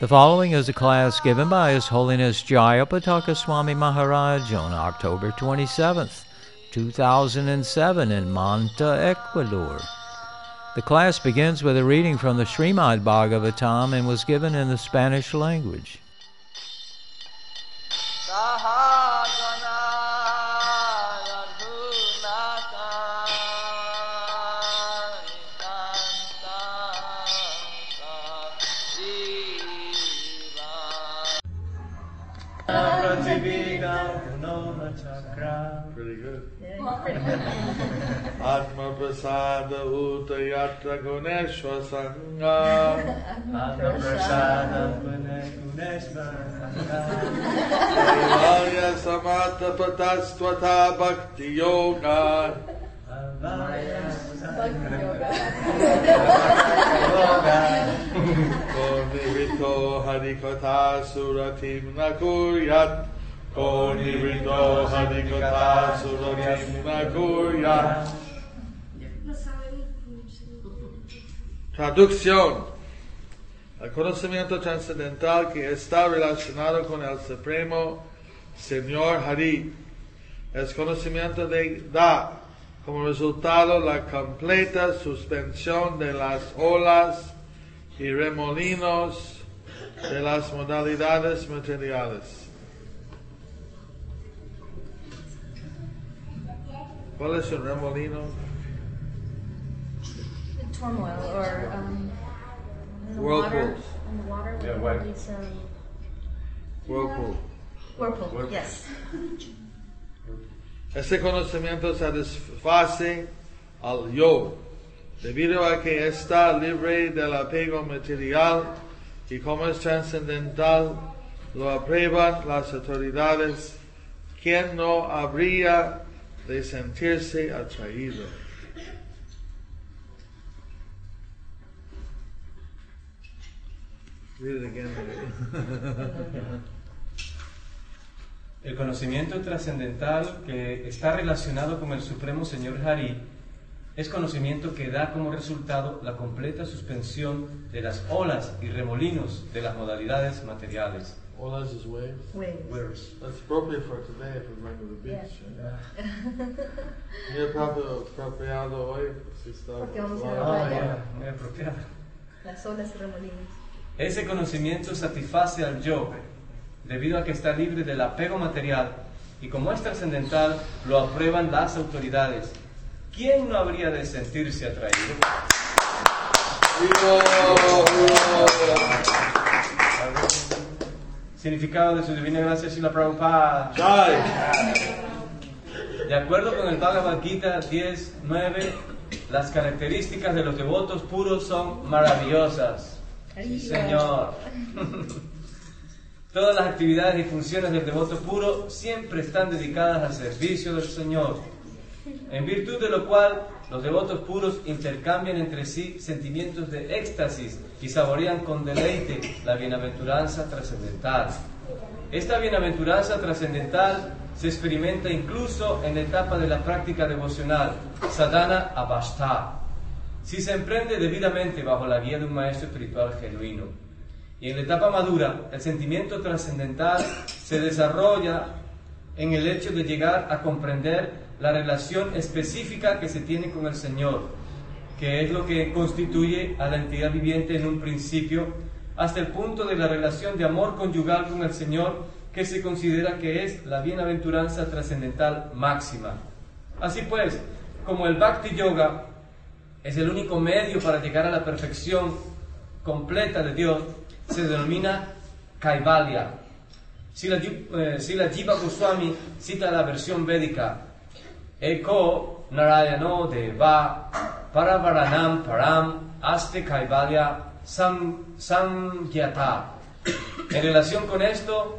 The following is a class given by His Holiness Jayapataka Swami Maharaj on October 27th, 2007 in Manta, Ecuador. The class begins with a reading from the Srimad Bhagavatam and was given in the Spanish language. प्रसादभूत यत्र गुणेश्वसङ्गा गुणेश्वरसङ्गाय भक्ति भक्तियोगा को हरि कथा सुरथि न कुर्यात् को हरि कथा सुरथि न कुर्यात् Traducción. El conocimiento trascendental que está relacionado con el Supremo Señor Hari es conocimiento de da como resultado la completa suspensión de las olas y remolinos de las modalidades materiales. ¿Cuál es un remolino? Turmoil or um, in the water. In the water, Yeah, what um, Whirlpool. whirlpool. Whirlpool. Yes. Este conocimiento satisface al yo, debido a que está libre del apego material y como es trascendental, lo aprueban las autoridades, quien no habría de sentirse atraído. El conocimiento trascendental que está relacionado con el Supremo Señor Hari es conocimiento que da como resultado la completa suspensión de las olas y remolinos de las modalidades materiales. Olas is waves. Waves. That's appropriate for today if we're going to the beach. Muy apropio- apropiado hoy, si está. Porque vamos a la Ah, playa. ya. muy apropiado. Las olas y remolinos. Ese conocimiento satisface al yo, debido a que está libre del apego material, y como es trascendental, lo aprueban las autoridades. ¿Quién no habría de sentirse atraído? Significado de su divina gracia Srila Prabhupada. De acuerdo con el Bhagavad Gita 10.9, las características de los devotos puros son maravillosas. Sí, señor. Todas las actividades y funciones del devoto puro siempre están dedicadas al servicio del Señor, en virtud de lo cual los devotos puros intercambian entre sí sentimientos de éxtasis y saborean con deleite la bienaventuranza trascendental. Esta bienaventuranza trascendental se experimenta incluso en la etapa de la práctica devocional, sadhana avastha, si se emprende debidamente bajo la guía de un maestro espiritual genuino. Y en la etapa madura, el sentimiento trascendental se desarrolla en el hecho de llegar a comprender la relación específica que se tiene con el Señor, que es lo que constituye a la entidad viviente en un principio, hasta el punto de la relación de amor conyugal con el Señor, que se considera que es la bienaventuranza trascendental máxima. Así pues, como el Bhakti Yoga es el único medio para llegar a la perfección completa de Dios, se denomina Kaivalya. Si la, eh, si la Jiva Goswami cita la versión védica, Eko Narayano Deva Paravaranam Param Aste Kaivalya Sam. En relación con esto,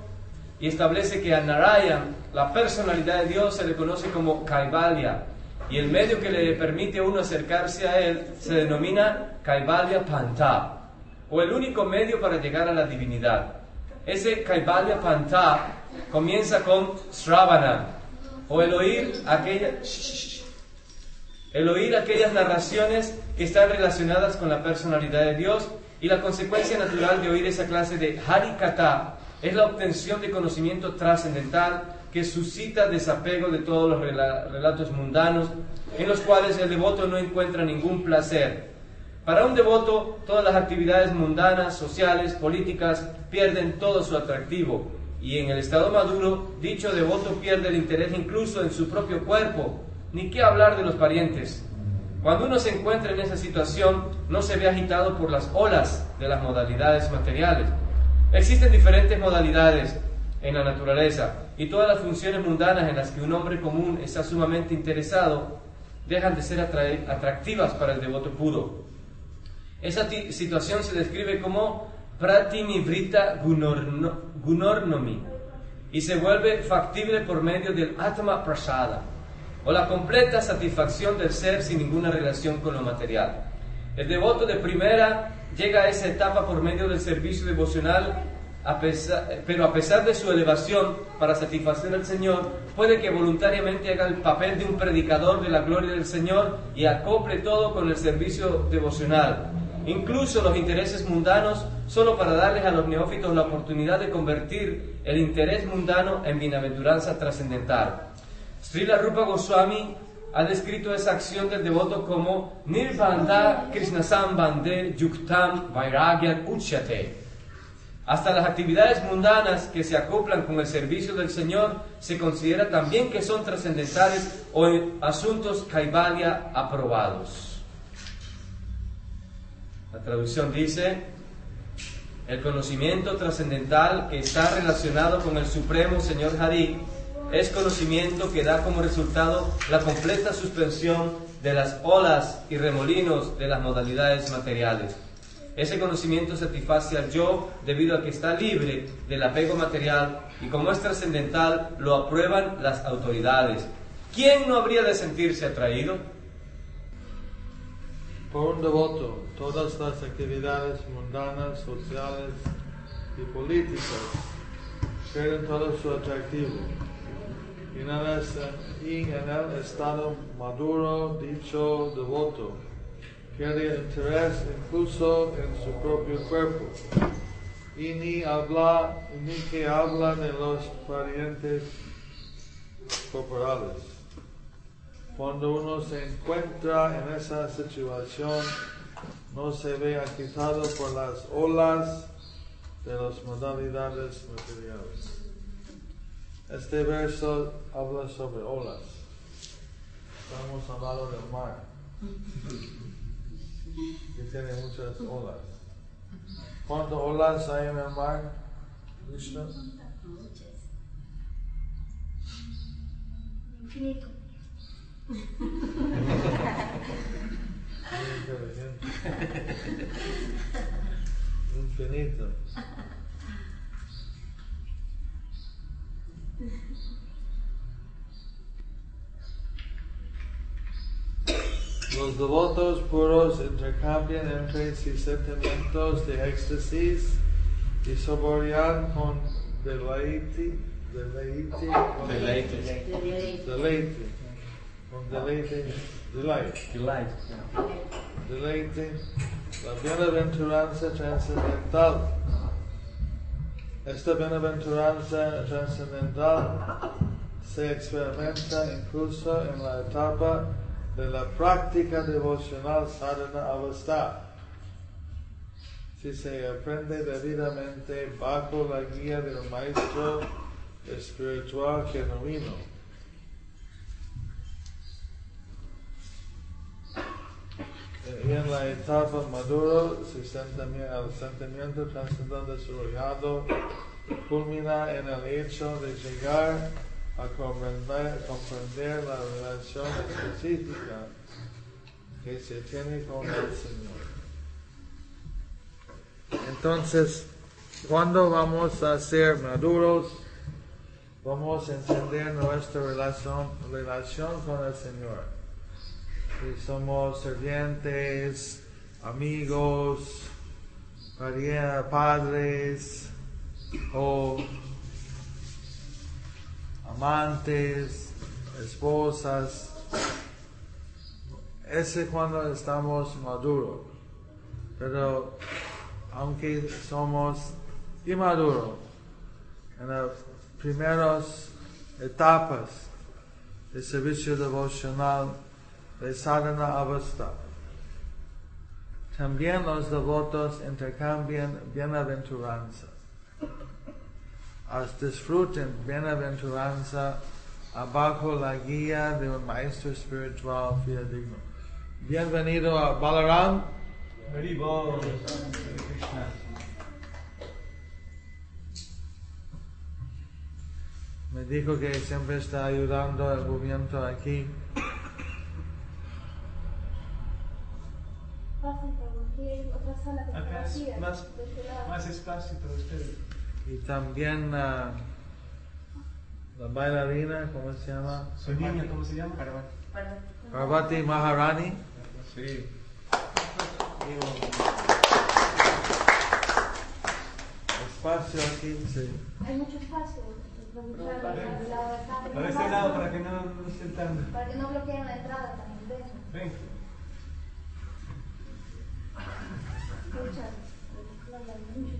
y establece que a Narayan, la personalidad de Dios, se le conoce como Kaivalya, y el medio que le permite a uno acercarse a él se denomina Kaivalya Panta, o el único medio para llegar a la divinidad. Ese Kaivalya Panta comienza con Sravana, o el oír aquella, el oír aquellas narraciones que están relacionadas con la personalidad de Dios y la consecuencia natural de oír esa clase de Harikata es la obtención de conocimiento trascendental que suscita desapego de todos los relatos mundanos en los cuales el devoto no encuentra ningún placer. Para un devoto, todas las actividades mundanas, sociales, políticas pierden todo su atractivo y en el estado maduro, dicho devoto pierde el interés incluso en su propio cuerpo, ni qué hablar de los parientes. Cuando uno se encuentra en esa situación, no se ve agitado por las olas de las modalidades materiales. Existen diferentes modalidades en la naturaleza y todas las funciones mundanas en las que un hombre común está sumamente interesado dejan de ser atractivas para el devoto puro. Esa situación se describe como pratinivrita gunornomi y se vuelve factible por medio del atma prasada o la completa satisfacción del ser sin ninguna relación con lo material. El devoto de primera llega a esa etapa por medio del servicio devocional, pero a pesar de su elevación para satisfacer al Señor, puede que voluntariamente haga el papel de un predicador de la gloria del Señor y acople todo con el servicio devocional. Incluso los intereses mundanos, solo para darles a los neófitos la oportunidad de convertir el interés mundano en bienaventuranza trascendental. Srila Rupa Goswami ha descrito esa acción del devoto como Nirvanda Krishnasambande Yuktam Vairagyan Uchyate. Hasta las actividades mundanas que se acoplan con el servicio del Señor se considera también que son trascendentales o asuntos kaivalya aprobados. La traducción dice, el conocimiento trascendental que está relacionado con el Supremo Señor Hari es conocimiento que da como resultado la completa suspensión de las olas y remolinos de las modalidades materiales. Ese conocimiento satisface al yo debido a que está libre del apego material y como es trascendental lo aprueban las autoridades. ¿Quién no habría de sentirse atraído? Por un devoto, todas las actividades mundanas, sociales y políticas pierden todo su atractivo y en el estado maduro dicho devoto pierde interés incluso en su propio cuerpo y ni habla ni que habla de los parientes corporales. Cuando uno se encuentra en esa situación, no se ve agitado por las olas de las modalidades materiales. Este verso habla sobre olas. Estamos hablando del mar. Que tiene muchas olas. ¿Cuántas olas hay en el mar? Krishna? Infinito. Infinito. Los devotos puros intercambian entre sí sentimientos de éxtasis y saborean con deleite, deleite, con Deleite. deleite, con deleite, delight, Delight. deleite, la bienaventuranza trascendental. Esta bienaventuranza trascendental se experimenta incluso en la etapa de la práctica devocional sadhana avastha. Si se aprende debidamente bajo la guía del maestro espiritual genuino. Y en la etapa maduro, el sentimiento trascendental desarrollado culmina en el hecho de llegar a comprender, la relación específica que se tiene con el Señor. Entonces, cuando vamos a ser maduros, vamos a entender nuestra relación, relación con el Señor. y somos servientes, amigos, padres o amantes, esposas. Ese cuando estamos maduros. Pero aunque somos inmaduros, en las primeras etapas del servicio devocional de sadhana avasta, también los devotos intercambian bienaventuranza. As disfruten bienaventuranza abajo la guía de un maestro espiritual fidedigno. Bienvenido a Balaram. Me dijo que siempre está ayudando al movimiento aquí. Más, lado. más espacio para ustedes. Y también ah, la bailarina, ¿cómo se llama? Su niña, ¿cómo se llama? Para- Parvati Maharani. Sí. Espacio aquí, sí. Hay mucho espacio. Acá, Para este lado, para que no, no estén tan... para que no bloqueen la entrada también. Ven, Ven. muchas.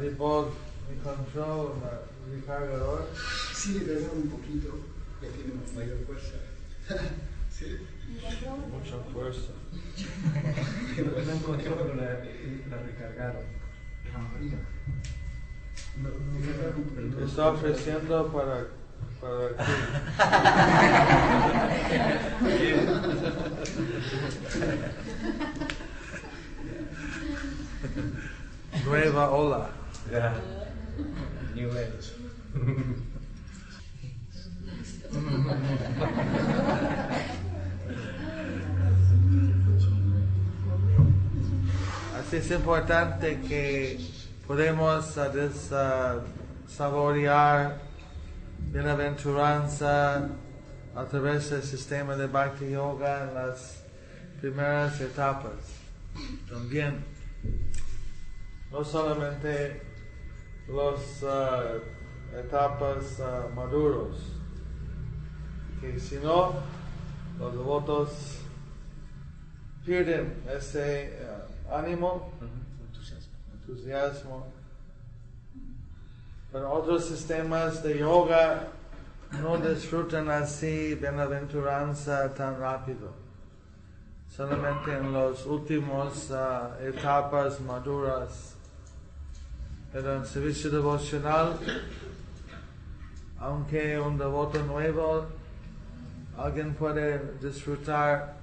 Mi control, mi cargador. Sí, un poquito, ya tiene mayor fuerza. sí. Mucha fuerza. No encontró, pero la, la recargaron. No, no. Está ofreciendo para, para aquí. Nueva ola. Ya. New Age. Así es importante que podemos ah, saborear bienaventuranza a través del sistema de Bhakti Yoga en las primeras etapas. También, no solamente las etapas ah, maduros, que si no, los devotos pierden ese eh, ánimo, entusiasmo. Pero otros sistemas de yoga no disfrutan así bienaventuranza tan rápido. Solamente en las últimas ah, etapas maduras. Pero en servicio devocional, aunque un devoto nuevo, alguien puede disfrutar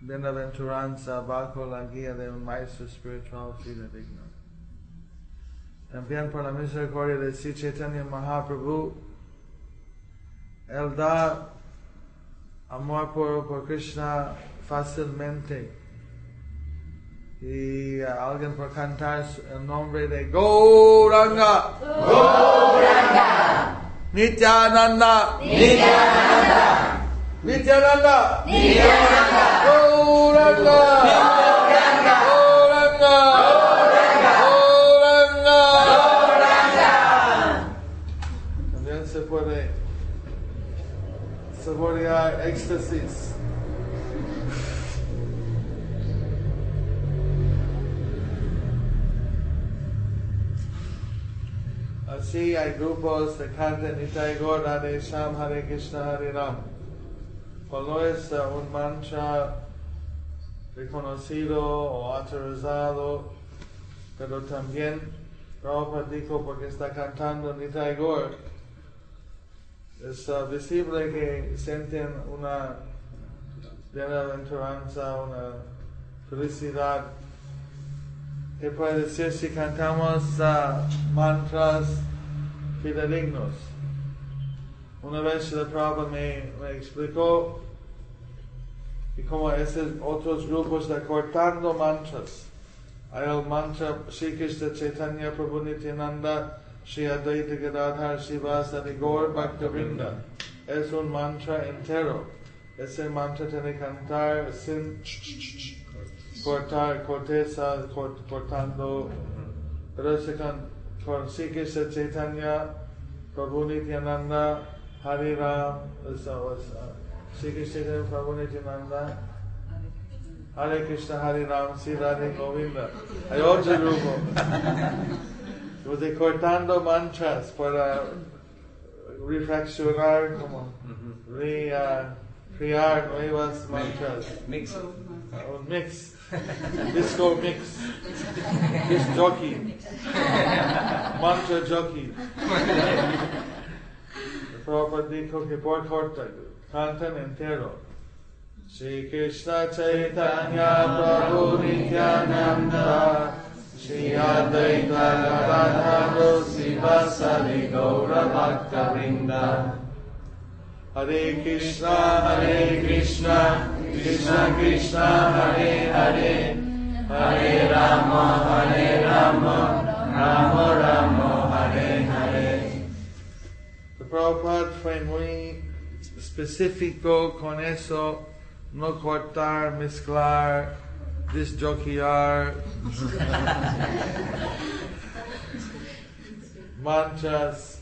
bienaventuranza bajo la guía de un maestro espiritual fidedigno. También por la misericordia de Sri Chaitanya Mahaprabhu, Él da amor por, por Krishna fácilmente. Y alguien por cantar el nombre de Gauranga. Gauranga. Nityananda. Nityananda. Nityananda. Gauranga. Gauranga. Gauranga. También se puede saborear éxtasis. Así hay grupos de cantan Nitai Gaur Radhe Sham Hare Krishna Hare Ram. Cuando es uh, un mantra reconocido o autorizado, pero también Prabhupada dijo porque está cantando Nitai Gaur, es visible que sienten una bienaventuranza, una felicidad. ¿Qué puede decir si cantamos uh, mantras fidedignos? Una vez el Prabhupada me, me explicó y como esos otros grupos de cortando mantras. Hay el mantra Shri Krishna Chaitanya Prabhu Nityananda Shri Advaita Gadadhar Shivasani Gaur Bhaktavinda. Es un mantra entero. Ese mantra tiene que cantar sin cortar, corteza, cort- cortando. Se can, Krishna Chaitanya Prabhu Nityananda Hari Ram. Uh, Krishna Chaitanya Prabhu Nityananda. Hare Krishna, Hare Ram, Sri Radhe Govinda. Otro grupo. Pues de cortando mantras para reflexionar, como re, ah, crear nuevas mantras. Mix. Un mix. Disco mix. Disc jockey. Mantra jockey. Prabhupada dijo que por corta, cantan entero. Shri Krishna Chaitanya Prabhu Nityananda Shri Advaita Gadadhara Sivasadi Gaura Bhakta Vrinda Hare Krishna Hare Krishna Krishna Krishna Hare Hare. Hare Rama Hare Rama. Rama Rama Hare Hare. The Prabhupada fue muy específico con eso, no cortar, mezclar, disjoquear, mantras,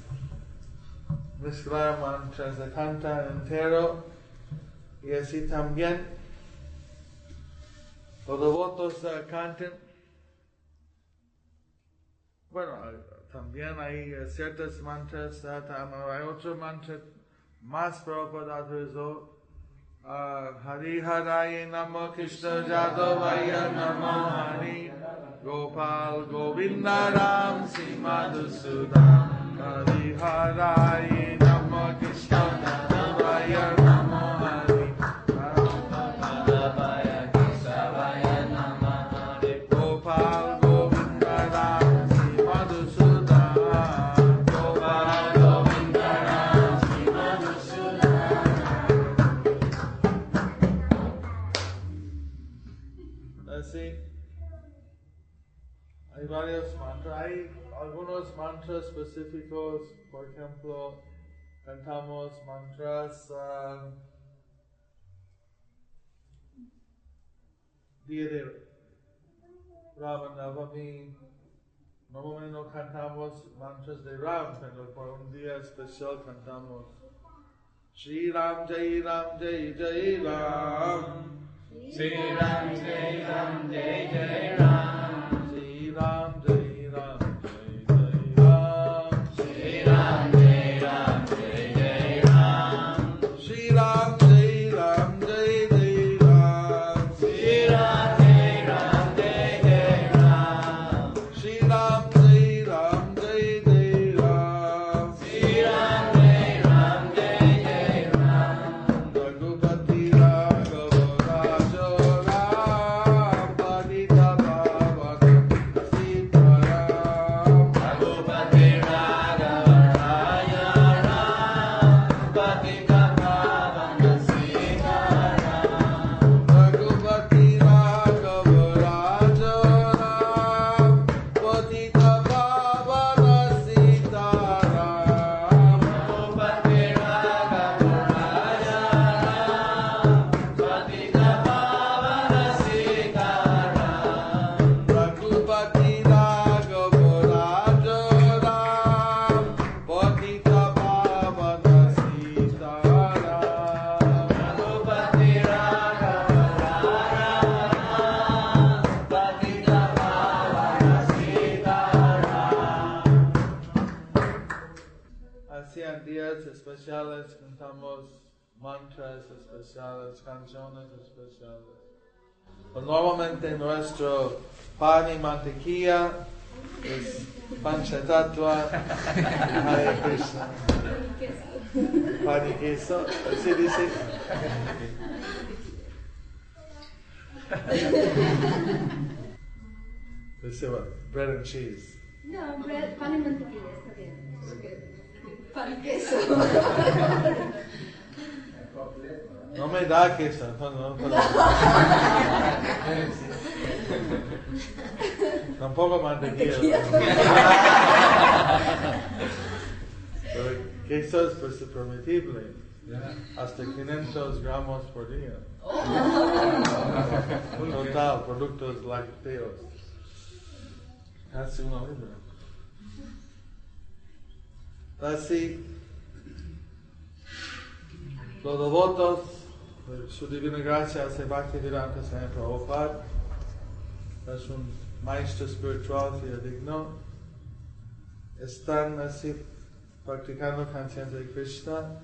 mezclar mantras de cantar entero y así también los devotos eh, canten. Bueno, eh, también hay ciertas mantras, tam- hay otro mantra más Prabhupada autorizó. Uh, Hari Haraye Namo Krishna Jadavaya Namo Hari Gopal Govinda Ram Sri Madhusudan Hari Haraye Namo Krishna Jadavaya Namo mantras específicos, por ejemplo, cantamos mantras ah, día de Ramanavami. Normalmente no cantamos mantras de Ram, pero por un día especial cantamos Shri Ram Jai Ram Jai Jai Ram. Sri Ram Jai Ram Jai Jai Ram. Shri Ram mantras especiales, canciones especiales. Pues normalmente nuestro pan y mantequilla es panchatattva Hare Krishna. Pan y queso, así dice. Dice what? Bread and cheese. No, bread, pan y mantequilla, está bien. Pan y queso. No me da queso, no, no, pero- Tampoco mantequilla. Pero queso es pues, permitible. Hasta 500 gramos por día. Total, productos lácteos. Casi una libra. Así, los devotos, de su divina gracia, se Bhaktivedanta Swami Prabhupada, es un maestro espiritual fidedigno, están así practicando canciones de Krishna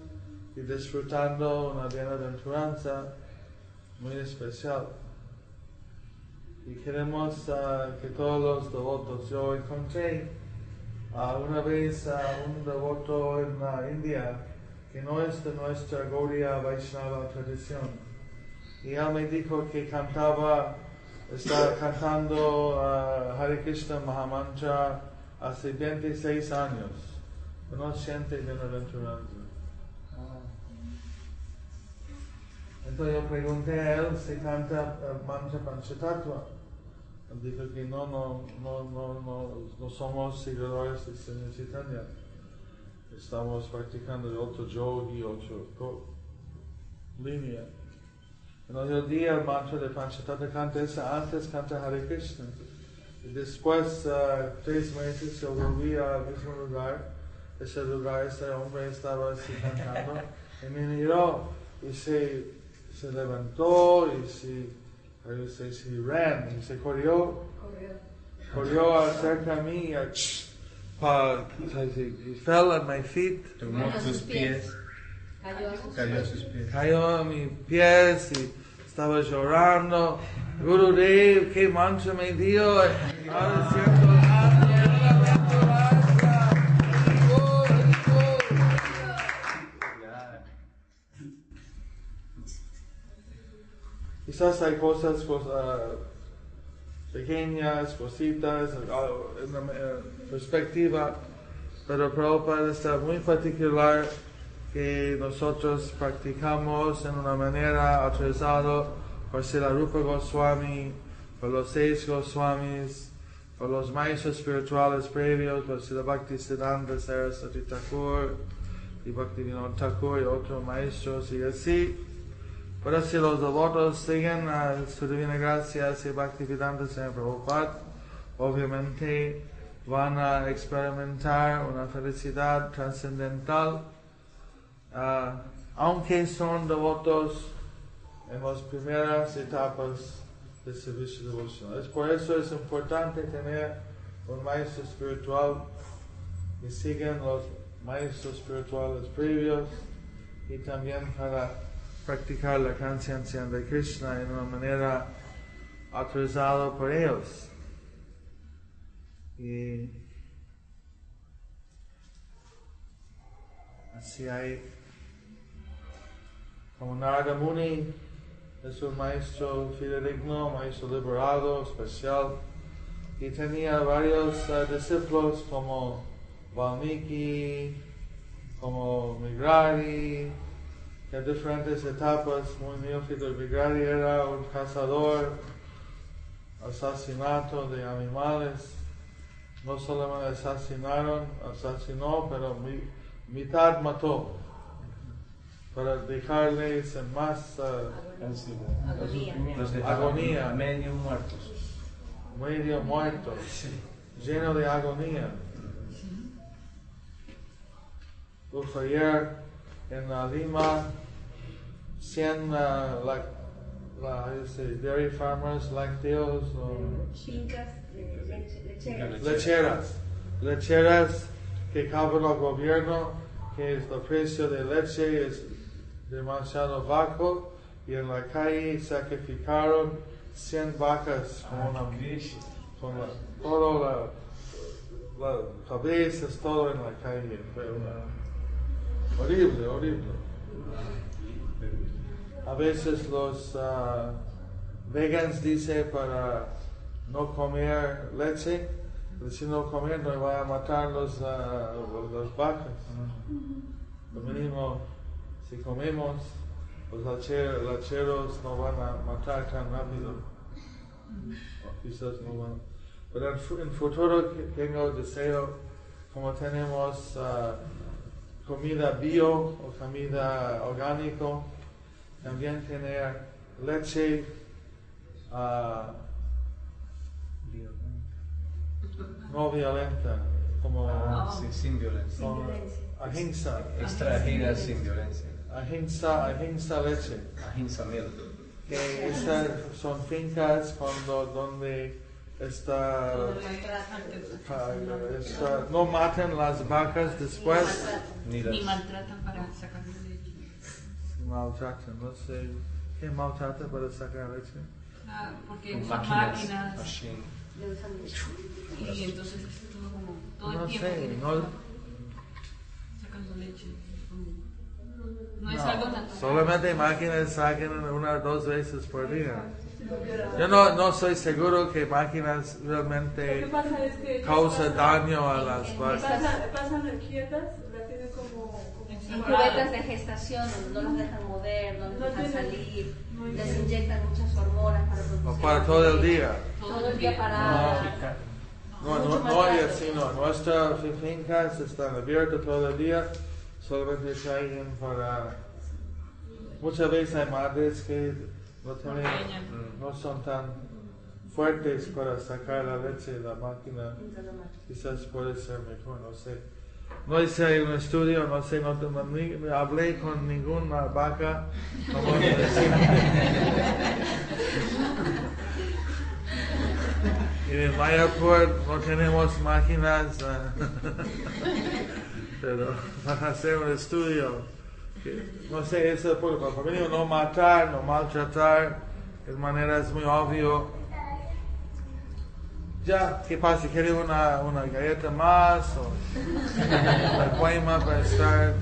y disfrutando una bienaventuranza muy especial. Y queremos ah, que todos los devotos, yo encontré ah, una vez a un devoto en la India que no es de nuestra Gaudiya Vaishnava tradición. Y él me dijo que cantaba, estaba cantando ah, Hare Krishna Mahamantra hace 26 años. No siente bienaventuranza. Entonces yo pregunté a él si canta el mantra Panchatattva. Él dijo que no, no, no, no, no, no somos seguidores de Señor Chaitanya. Estamos practicando de otro yogi, otro co- línea. Entonces yo di el mantra de Panchatattva, canta esa antes, canta Hare Krishna. Y después, ah, tres meses, yo volví al mismo lugar. Ese lugar, ese hombre estaba así cantando. y me miró y se, se levantó y se, y se, se ran y se corrió, corrió acerca a mí pa, he fell at my feet, Tomó sus pies. Cayó a sus pies. cayó a mis pies y estaba llorando. Gurudev, qué mancha me dio. Ahora siento la bienaventuranza. Gol, gol. Quizás hay cosas pues, ah, pequeñas, cositas, ah, la eh, perspectiva, pero Prabhupada está muy particular que nosotros practicamos en una manera autorizada por Sila Rupa Goswami, por los seis Goswamis, por los maestros espirituales previos, por Sila Bhakti Siddhanta Saraswati Thakur y Bhakti Vinod Thakur y otros maestros y así. Pero si los devotos siguen a su divina gracia, si Bhaktivedanta Swami Prabhupada, obviamente van a experimentar una felicidad trascendental, ah, aunque son devotos en las primeras etapas del servicio devocional. Es por eso es importante tener un maestro espiritual que siguen los maestros espirituales previos y también para practicar la conciencia de Krishna en una manera autorizada por ellos. Y así hay como Narada Muni es un maestro fidedigno, maestro liberado, especial, y tenía varios eh, discípulos como Valmiki, como Migrari, en diferentes etapas, muy neófito. Vigali era un cazador, asesinato de animales. No solamente asesinaron, asesinó, pero mi- mitad mató. Para dejarles en más eh, Agonía. Los dejaba Agonía. medio muertos. medio muerto, lleno de agonía. Pues ayer en la Lima, 100 uh, la, la, how you say, dairy farmers, lácteos, o Fincas de leche, lecheras. lecheras, lecheras que cobran al gobierno, que es el precio de leche es demasiado bajo, y en la calle sacrificaron 100 vacas con una con la, todo la, la cabezas, todo en la calle. Fue una- horrible, horrible. A veces los ah, vegans dicen para no comer leche, si no comer no va a matar los, ah, los- vacas. Lo mínimo, si comemos, los lache- lecheros no van a matar tan rápido. O quizás no van. Pero en, en futuro tengo deseo, como tenemos ah, comida bio o comida orgánico, también tener leche ah, no violenta, como Sí, sin violencia. como ahimsa, Extrajida sin violencia. ahimsa, ahimsa leche. Ahimsa milk. que esas son fincas cuando donde está, ah, está- no matan las vacas después Ni maltratan para sacar. Maltratan no sé qué maltrata para sacar leche Ah, porque usan máquinas. y entonces es todo como todo no el tiempo sé no, sacando leche. como- No es no, algo natural. solamente máquinas sacan una o dos veces por día. Yo no, no soy seguro que máquinas realmente es que causan daño a las vacas pasan, pasan quietas, la tienen como, como En cubetas de gestación, no los dejan mover, no los dejan salir, les inyectan muchas hormonas para producir. para todo el día Todo el día paradas. No, no, no hay así, no. Nuestras fincas están abiertas todo el día, solamente traen para... Muchas veces hay madres que no, tienen, no son tan fuertes para sacar la leche de la máquina. Quizás puede ser mejor, no sé. No hice un estudio, no sé, no, no- hablé con ninguna vaca. como. Y en Mayapur no tenemos máquinas, ah, pero para hacer un estudio, no sé, eso por para familia, no matar, no maltratar, de manera es muy obvio. Ya, ¿qué pasa? ¿Quiere una, una galleta más o una poema para estar?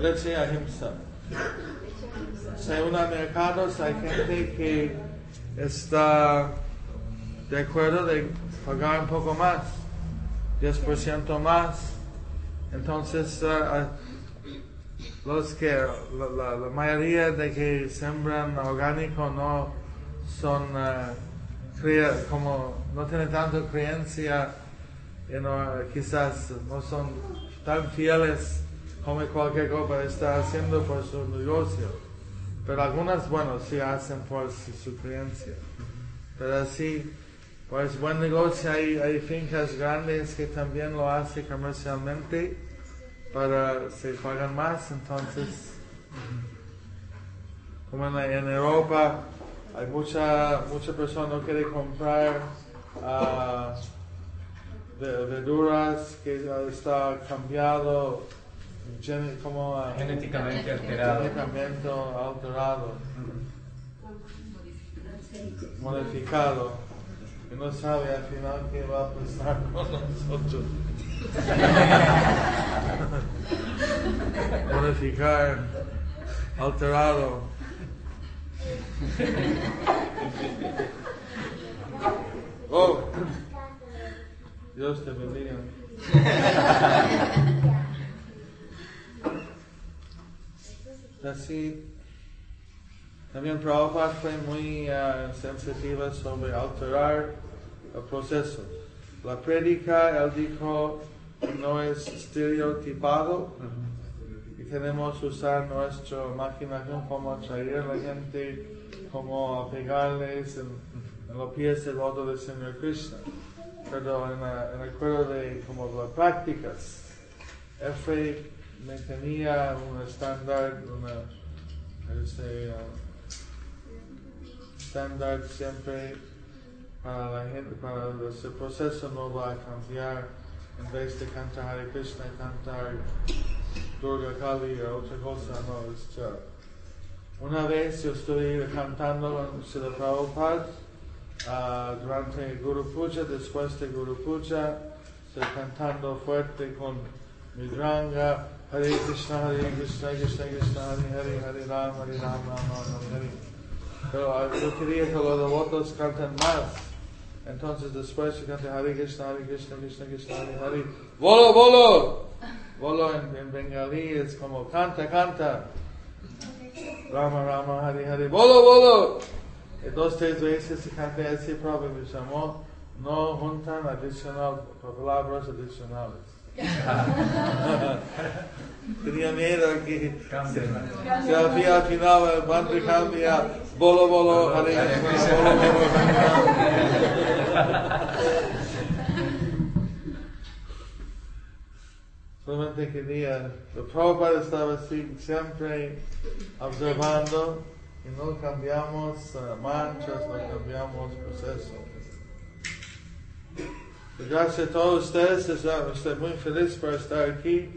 Leche ahimsa. Según los mercados hay gente que está de acuerdo de pagar un poco más, 10% más. Entonces, ah, los que, la, mayoría de que sembran orgánico no son, crea- como no tienen tanto creencia, you know, quizás no son tan fieles como cualquier cosa está haciendo por su negocio. Pero algunas, bueno, sí hacen por su, su creencia. Pero así, pues buen negocio, hay, hay fincas grandes que también lo hacen comercialmente para se pagan más, entonces, como en, Europa, hay mucha, mucha persona no quiere comprar ah, ve- verduras que ah, está cambiado, como Genéticamente alterado. genéticamente alterado, modificado, y no sabe al final qué va a pasar con nosotros. Modificar, alterado. Oh, Dios te bendiga. Así, también Prabhupada fue muy ah, sensitiva sobre alterar el proceso. La prédica, él dijo, no es estereotipado y tenemos que usar nuestra imaginación como atraer a la gente, como apegarles en, en los pies del lodo del Señor Krishna. Pero en el acuerdo de como las prácticas, él fue, mantenía un estándar, una, ah, estándar siempre para la gente, para ese proceso no va a cambiar. En vez de cantar Hare Krishna, cantar Durga Kali o otra cosa, no, es. Una vez yo estoy cantando con Srila Prabhupada ah, durante Guru Puja, después de Guru Puja, estoy cantando fuerte con Midranga, Hare Krishna, Hare Krishna, Krishna Krishna, Hare Hare, Hare Ram, Hare Ram, Ram Ram, Hare Hare. Pero yo quería que los devotos canten más. Entonces después se canta Hare Krishna, Hare Krishna, Krishna Krishna, Hare Hare. Bolo, bolo. Bolo en, en bengalí es como canta, canta. Rama, Rama, Hare Hare. Bolo, bolo. Y dos, tres veces se canta así, Prabhupada me llamó. No juntan adicional, palabras adicionales. Tenía miedo que se había afinado el bando cambia bolo bolo Hare bolo bolo Solamente quería, el Prabhupada estaba así, siempre observando y no cambiamos manchas, no cambiamos proceso. Gracias a todos ustedes, estoy muy feliz por estar aquí.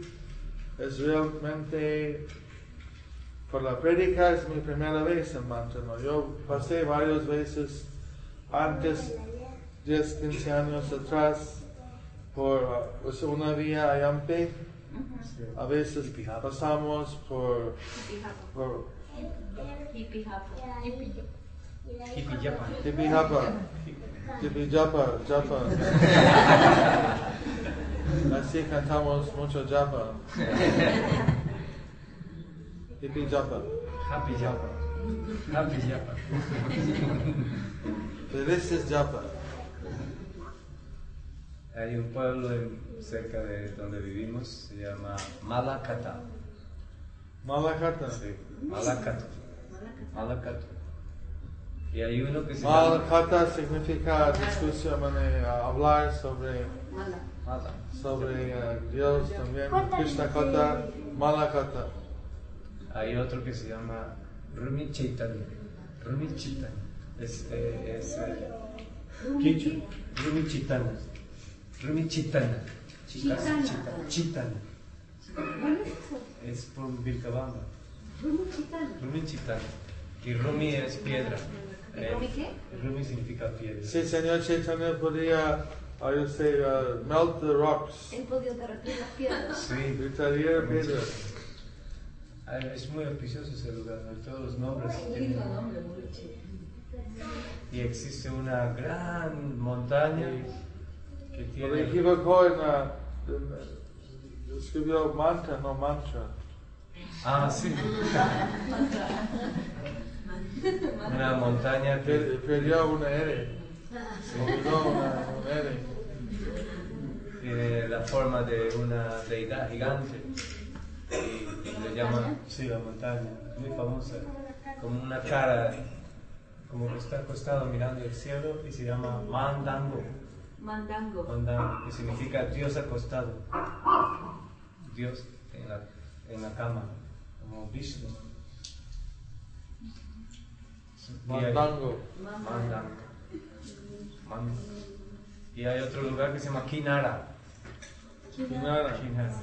Es realmente, por la prédica es mi primera vez en Manteno. Yo pasé varias veces antes, 10, 15 años atrás, por sea, una vía a Yampe. A veces pasamos por, por Tipijapa. Tipijapa, Japa. Así cantamos mucho Japa. Tipijapa. Happy Japa. Happy Japa. Felices Japa. Hay un pueblo en- cerca de donde vivimos, se llama Malacata. Malakata. Sí, Malacato. Malacato. Y hay uno que se llama Malakata significa discusión, hablar sobre, Mala. sobre eh, Dios también. Krishna Kata, Malakata. Hay otro que se llama Rumi Chaitanya. Rumi Chaitanya. Es, eh, es eh, Kichu. Rumi Chaitanya. Rumi Chaitanya. Chaitanya. Chaitanya. Chaitanya. Es por Vilcabamba. Rumi Chaitanya. Y Rumi es piedra. ¿Rumi qué? Rumi significa piedra. Sí, Señor Chaitanya podía, I would say, uh, melt the rocks. Él podía derretir las piedras. Sí. Gritaría piedra. Ah, Es muy auspicioso ese lugar, ¿no? todos los nombres. tienen- Y existe una gran montaña que Me tiene... equivocó en la, escribió mantra, no mantra. Ah, sí. Una montaña que Per- Perdió una R. Olvidó una, una R. tiene la forma de una deidad gigante. Y le llaman, sí, la montaña, muy famosa, como una cara, como que está acostado mirando el cielo y se llama Mandango. Mandango. Mandango, que significa Dios acostado. Dios en la, en la cama, como Vishnu. Mandango. Mandango. Mandango. Y hay otro lugar que se llama Kinara. Kinara, Kinara.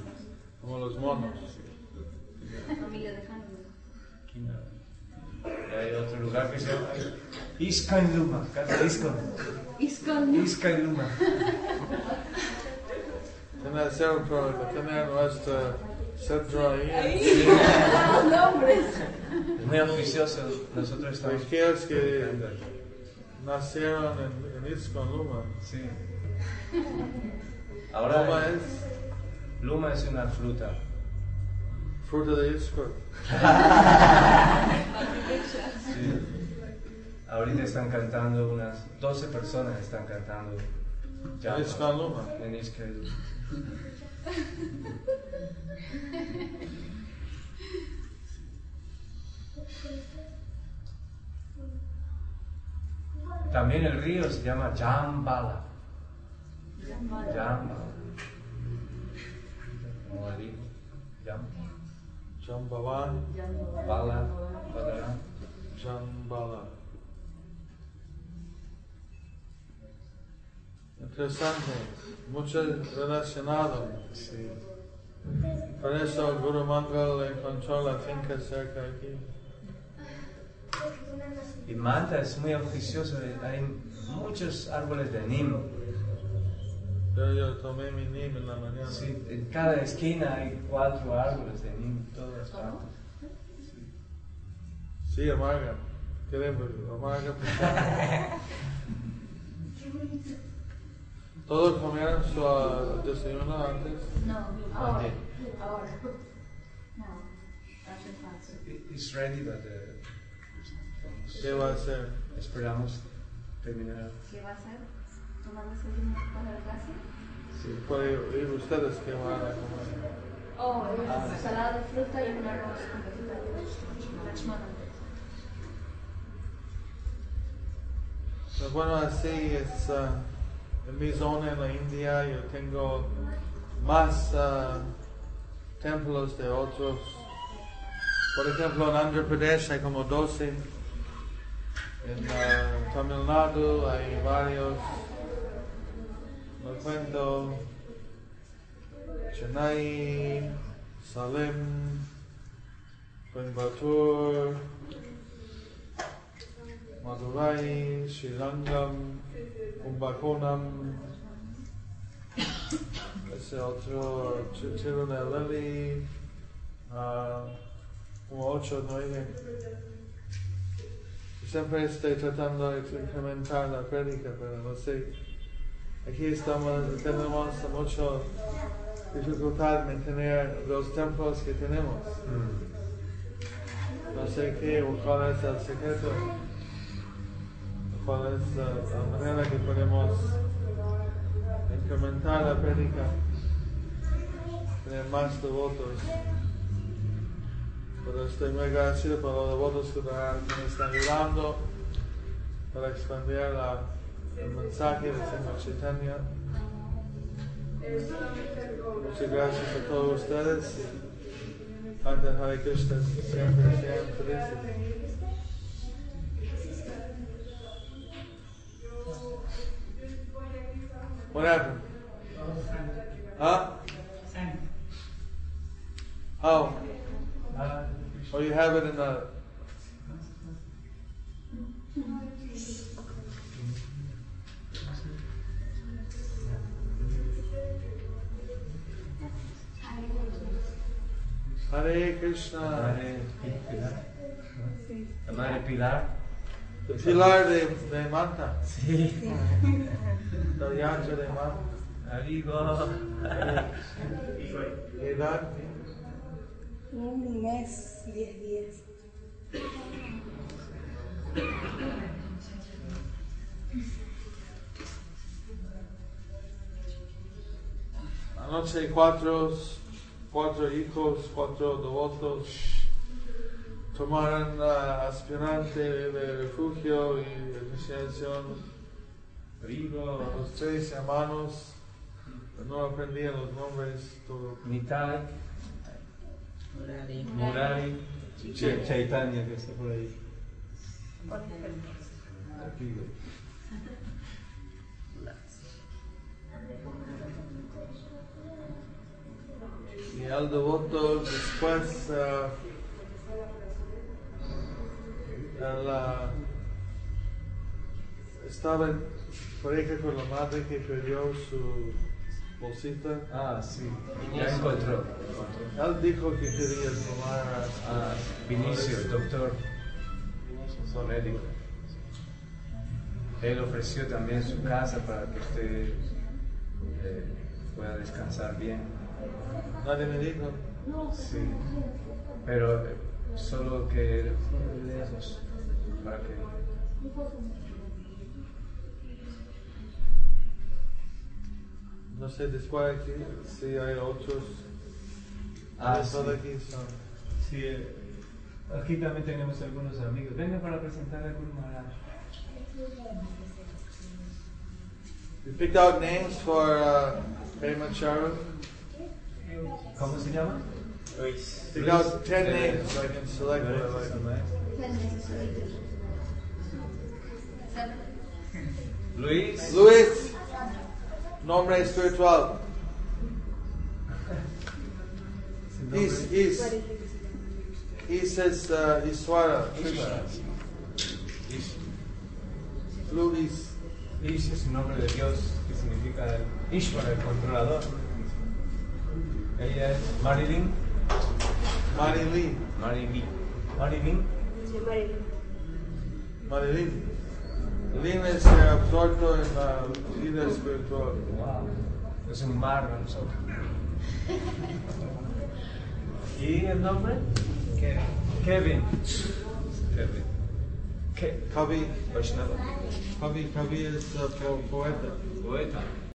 como los monos. Familia de Hanuman. Kinara. Y hay otro lugar que se llama Iskan Luma. Casi Iskan. Iskon. Iskan Luma. Tiene que ser para tener nuestro centro ahí. Los nombres. Muy auspicioso. Nosotros estamos. Aquellos que nacieron en, en Iskon Luma. Sí. Luma Ahora es Luma es una fruta. fruta de Iskon. Sí. Ahorita están cantando unas 12 personas están cantando También el río se llama Jambala. Jambala. Como. Jambala. Jambalan, Bala. Bala. Jambala. Interesante, mucho relacionado. Sí. Por eso el Guru Mangal encontró la finca cerca aquí. Y Manta es muy auspicioso, hay muchos árboles de nim. Pero yo tomé mi nim en la mañana. Sí, en cada esquina hay cuatro árboles de nim, todas partes. Sí, amarga. Queremos, vamos a caprichar. ¿Todos comieron su ah, desayuno antes? No, ahora. Ahora. No, hace falta. It's ready, but uh, ¿Qué va a hacer? esperamos terminar. ¿Qué va a hacer? ¿Tomar desayuno para la clase? Sí, puede ir ustedes que van a comer. Oh, es ensalada de fruta y un arroz con vegetales. Pues bueno, así es. ah, en mi zona en la India yo tengo más ah, templos de otros. Por ejemplo, en Andhra Pradesh hay como 12. En ah, Tamil Nadu hay varios. No cuento. Chennai, Salem, Coimbatore. Madurai, Srirangam, Kumbakonam, ese otro, Ch- Tirunelveli, ah, como ocho, nueve. Siempre estoy tratando de incrementar la prédica, pero no sé. Aquí estamos, tenemos mucha dificultad en mantener los templos que tenemos. No sé qué o cuál es el secreto cuál es la, la manera que podemos incrementar la prédica, tener más devotos. Pero estoy muy agradecido por los devotos que me están ayudando para expandir la- el mensaje del Señor Chaitanya. Muchas gracias a todos ustedes. Hare Krishna, siempre sean felices. What happened? Huh? How? Oh, you have it in the. Hare Krishna. Madre Pilar. La Pilar. De, de Manta. Sí. The yantra de Manta. Amigo. ¿Qué edad? Un mes, diez días. Anoche cuatro, cuatro hijos, cuatro devotos tomaron la aspirante de refugio y iniciación. Rigo. Los tres hermanos, no aprendían los nombres, todo. Nitai. Murari. Che- Chaitanya que está por ahí. Y el devoto después ah, él, ah, estaba en pareja con la madre que perdió su bolsita. Ah, sí. Ya encontró. Él dijo que quería tomar Ah, Vinicio, el doctor. médico. Él ofreció también su casa para que usted eh, pueda descansar bien. Nadie me dijo. Sí. Pero eh, solo que lejos para que No sé, después aquí, si hay otros. Ah, sí. aquí son. Sí, eh, aquí también tenemos algunos amigos. Venga para presentar a Guru Maharaj. We picked out names for uh. ¿Cómo se llama? Picked out 10 names so I can select what I like. Luis. Luis, nombre espiritual. He's, he's, he says uh, Iswara, Krishna. Luis, Ish es un nombre de Dios que significa el Ishvara, el controlador. Ella es Marilyn. Mani Lee. Marilyn. Marilyn. Marilyn. Marilyn es eh, absorto en la vida espiritual. Wow. Es un mar para nosotros. ¿Y el nombre? Kevin. Kevin. Kevin. Ke Kavi, Vaishnava. Kavi, Kavi es po- poeta. Poeta.